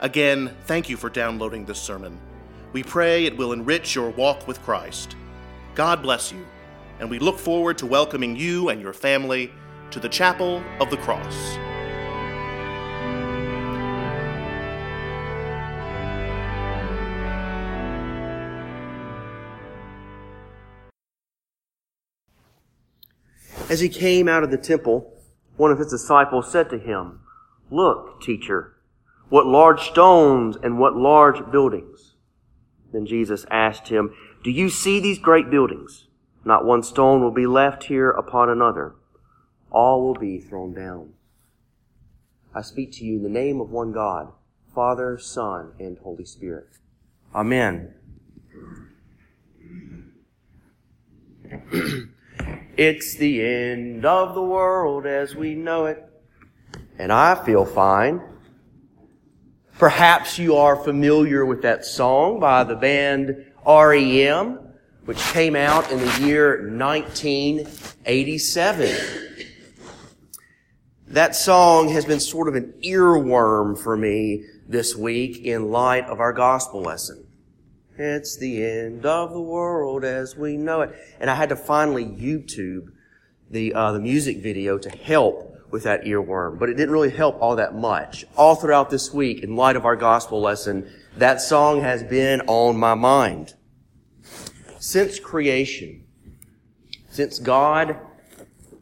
Again, thank you for downloading this sermon. We pray it will enrich your walk with Christ. God bless you, and we look forward to welcoming you and your family to the Chapel of the Cross. As he came out of the temple, one of his disciples said to him, Look, teacher, what large stones and what large buildings. Then Jesus asked him, Do you see these great buildings? Not one stone will be left here upon another. All will be thrown down. I speak to you in the name of one God, Father, Son, and Holy Spirit. Amen. it's the end of the world as we know it, and I feel fine. Perhaps you are familiar with that song by the band REM, which came out in the year 1987. That song has been sort of an earworm for me this week in light of our gospel lesson. It's the end of the world as we know it. And I had to finally YouTube the, uh, the music video to help with that earworm, but it didn't really help all that much. All throughout this week, in light of our gospel lesson, that song has been on my mind. Since creation, since God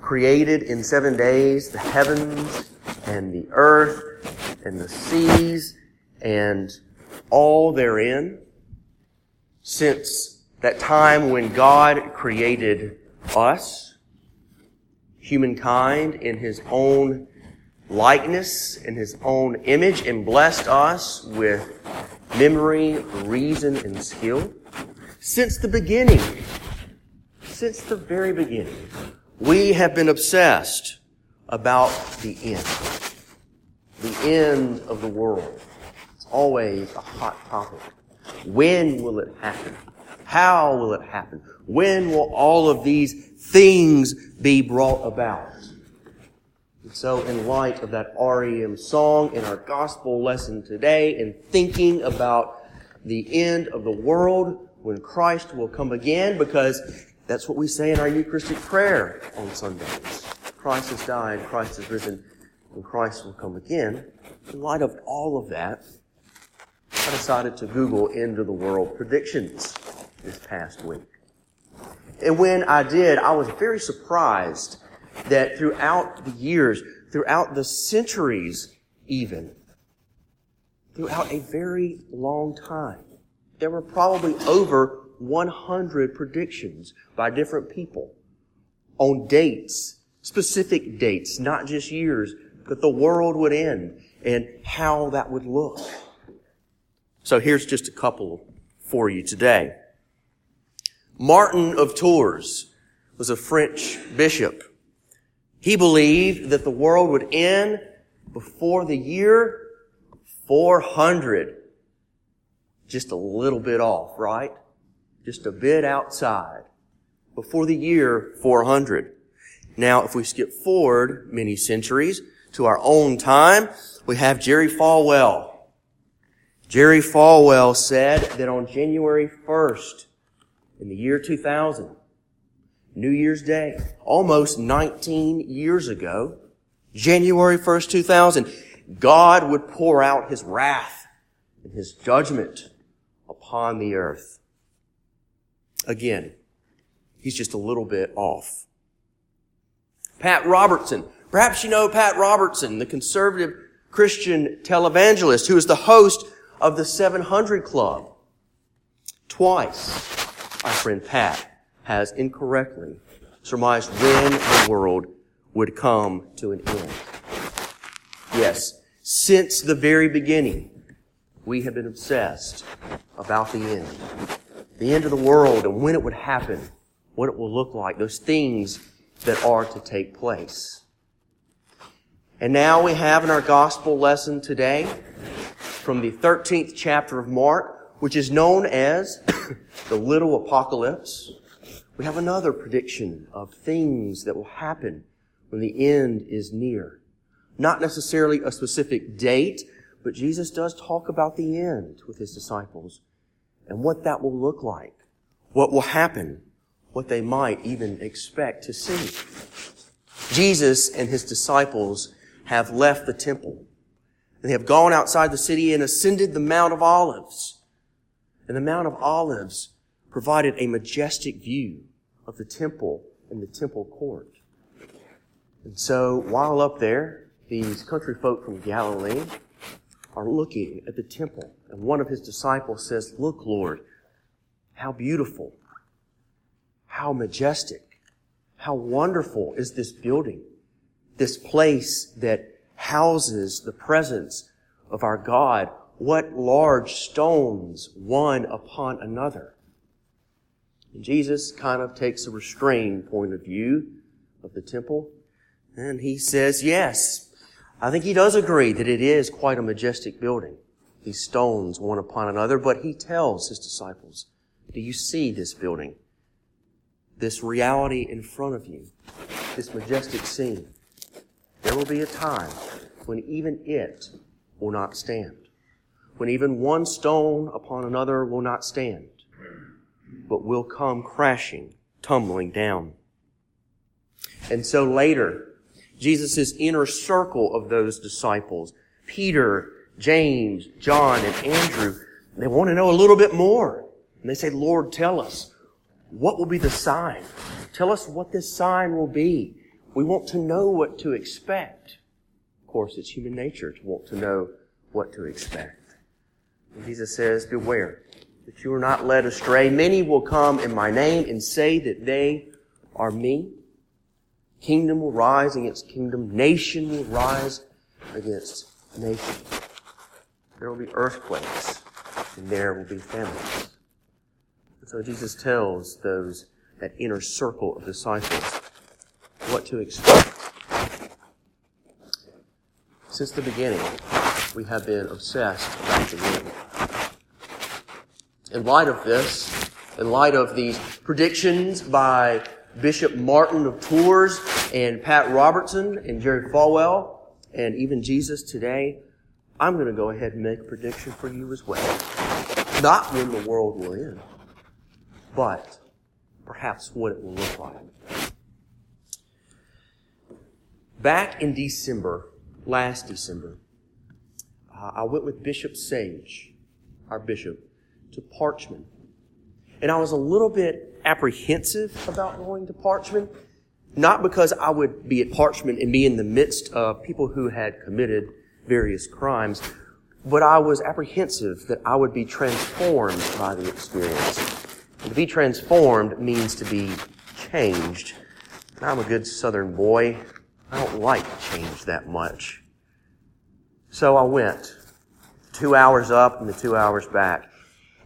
created in seven days the heavens and the earth and the seas and all therein, since that time when God created us, humankind in his own likeness, in his own image, and blessed us with memory, reason, and skill. Since the beginning, since the very beginning, we have been obsessed about the end. The end of the world. It's always a hot topic. When will it happen? How will it happen? When will all of these things be brought about. And so, in light of that REM song in our gospel lesson today, and thinking about the end of the world when Christ will come again, because that's what we say in our Eucharistic prayer on Sundays. Christ has died, Christ has risen, and Christ will come again. In light of all of that, I decided to Google end of the world predictions this past week. And when I did, I was very surprised that throughout the years, throughout the centuries even, throughout a very long time, there were probably over 100 predictions by different people on dates, specific dates, not just years, that the world would end and how that would look. So here's just a couple for you today. Martin of Tours was a French bishop. He believed that the world would end before the year 400. Just a little bit off, right? Just a bit outside. Before the year 400. Now, if we skip forward many centuries to our own time, we have Jerry Falwell. Jerry Falwell said that on January 1st, in the year 2000, New Year's Day, almost 19 years ago, January 1st, 2000, God would pour out His wrath and His judgment upon the earth. Again, he's just a little bit off. Pat Robertson. Perhaps you know Pat Robertson, the conservative Christian televangelist who is the host of the 700 Club. Twice, our friend Pat has incorrectly surmised when the world would come to an end. Yes, since the very beginning, we have been obsessed about the end. The end of the world and when it would happen, what it will look like, those things that are to take place. And now we have in our gospel lesson today from the 13th chapter of Mark, which is known as the little apocalypse. We have another prediction of things that will happen when the end is near. Not necessarily a specific date, but Jesus does talk about the end with his disciples and what that will look like, what will happen, what they might even expect to see. Jesus and his disciples have left the temple. And they have gone outside the city and ascended the Mount of Olives. And the Mount of Olives provided a majestic view of the temple and the temple court. And so while up there, these country folk from Galilee are looking at the temple. And one of his disciples says, Look, Lord, how beautiful, how majestic, how wonderful is this building, this place that houses the presence of our God. What large stones one upon another. And Jesus kind of takes a restrained point of view of the temple. And he says, yes, I think he does agree that it is quite a majestic building. These stones one upon another, but he tells his disciples, do you see this building? This reality in front of you? This majestic scene? There will be a time when even it will not stand. When even one stone upon another will not stand, but will come crashing, tumbling down. And so later, Jesus' inner circle of those disciples, Peter, James, John, and Andrew, they want to know a little bit more. And they say, Lord, tell us, what will be the sign? Tell us what this sign will be. We want to know what to expect. Of course, it's human nature to want to know what to expect. And Jesus says, beware that you are not led astray. Many will come in my name and say that they are me. Kingdom will rise against kingdom. Nation will rise against nation. There will be earthquakes and there will be famines. And so Jesus tells those, that inner circle of disciples, what to expect. Since the beginning, we have been obsessed with the end. In light of this, in light of these predictions by Bishop Martin of Tours and Pat Robertson and Jerry Falwell and even Jesus today, I'm going to go ahead and make a prediction for you as well. Not when the world will end, but perhaps what it will look like. Back in December, last December, uh, I went with Bishop Seage, our bishop, to Parchman. And I was a little bit apprehensive about going to Parchman, not because I would be at Parchman and be in the midst of people who had committed various crimes, but I was apprehensive that I would be transformed by the experience. And to be transformed means to be changed. And I'm a good southern boy. I don't like change that much. So I went. Two hours up and the two hours back.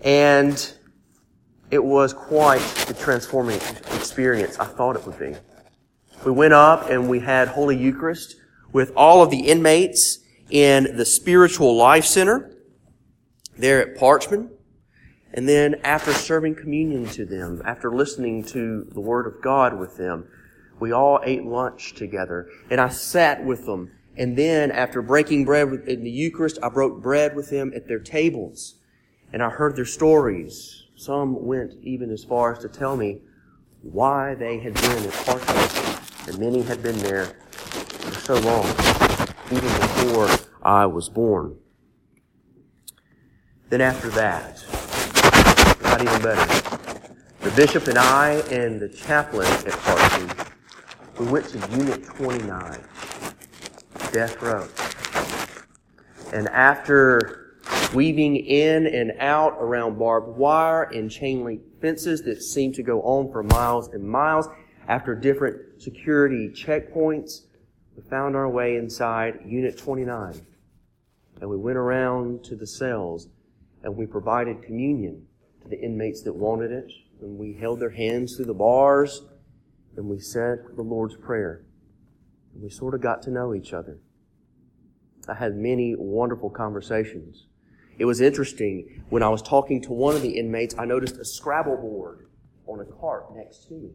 And it was quite the transforming experience I thought it would be. We went up and we had Holy Eucharist with all of the inmates in the Spiritual Life Center there at Parchman. And then after serving communion to them, after listening to the Word of God with them, we all ate lunch together. And I sat with them. And then after breaking bread in the Eucharist, I broke bread with them at their tables. And I heard their stories. Some went even as far as to tell me why they had been at Parchman. And many had been there for so long, even before I was born. Then after that, not even better, the bishop and I and the chaplain at Parchman, we went to Unit 29, death row. And after weaving in and out around barbed wire and chain link fences that seemed to go on for miles and miles, after different security checkpoints, we found our way inside Unit 29 and we went around to the cells and we provided communion to the inmates that wanted it. And we held their hands through the bars and we said the Lord's Prayer. And we sort of got to know each other. I had many wonderful conversations. It was interesting when I was talking to one of the inmates, I noticed a Scrabble board on a cart next to me.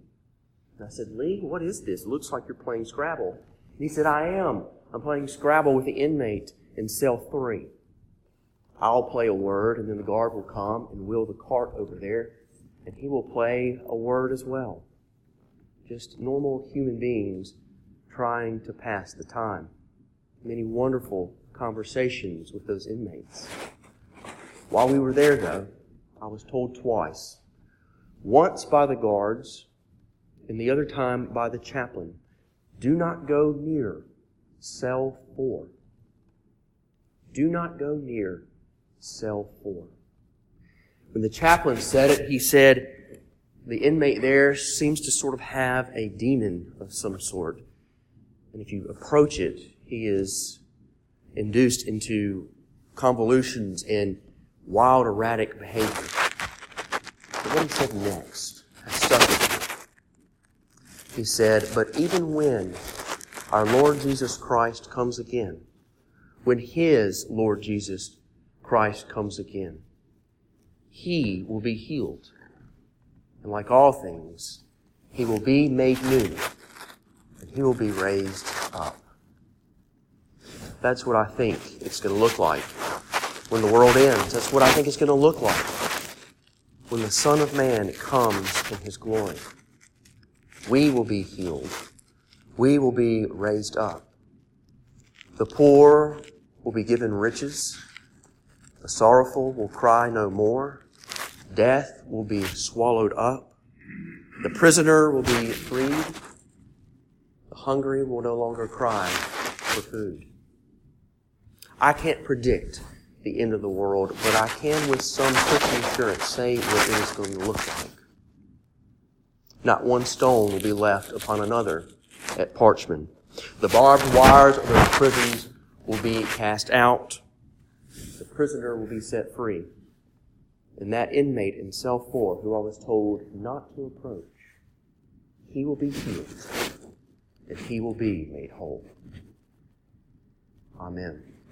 And I said, Lee, what is this? It looks like you're playing Scrabble. And he said, I am. I'm playing Scrabble with the inmate in cell three. I'll play a word, and then the guard will come and wheel the cart over there, and he will play a word as well. Just normal human beings trying to pass the time. Many wonderful conversations with those inmates. While we were there, though, I was told twice once by the guards, and the other time by the chaplain do not go near cell four. Do not go near cell four. When the chaplain said it, he said, the inmate there seems to sort of have a demon of some sort. And if you approach it, he is induced into convolutions and wild, erratic behavior. But what he said next, stuck with He said, But even when our Lord Jesus Christ comes again, when His Lord Jesus Christ comes again, He will be healed. And like all things, He will be made new, and He will be raised up. That's what I think it's going to look like when the world ends. That's what I think it's going to look like when the Son of Man comes in His glory. We will be healed. We will be raised up. The poor will be given riches. The sorrowful will cry no more. Death will be swallowed up. The prisoner will be freed. The hungry will no longer cry for food. I can't predict the end of the world, but I can with some certain assurance say what it is going to look like. Not one stone will be left upon another at Parchman. The barbed wires of those prisons will be cast out. The prisoner will be set free. And that inmate in cell four, who I was told not to approach, he will be healed and he will be made whole. Amen.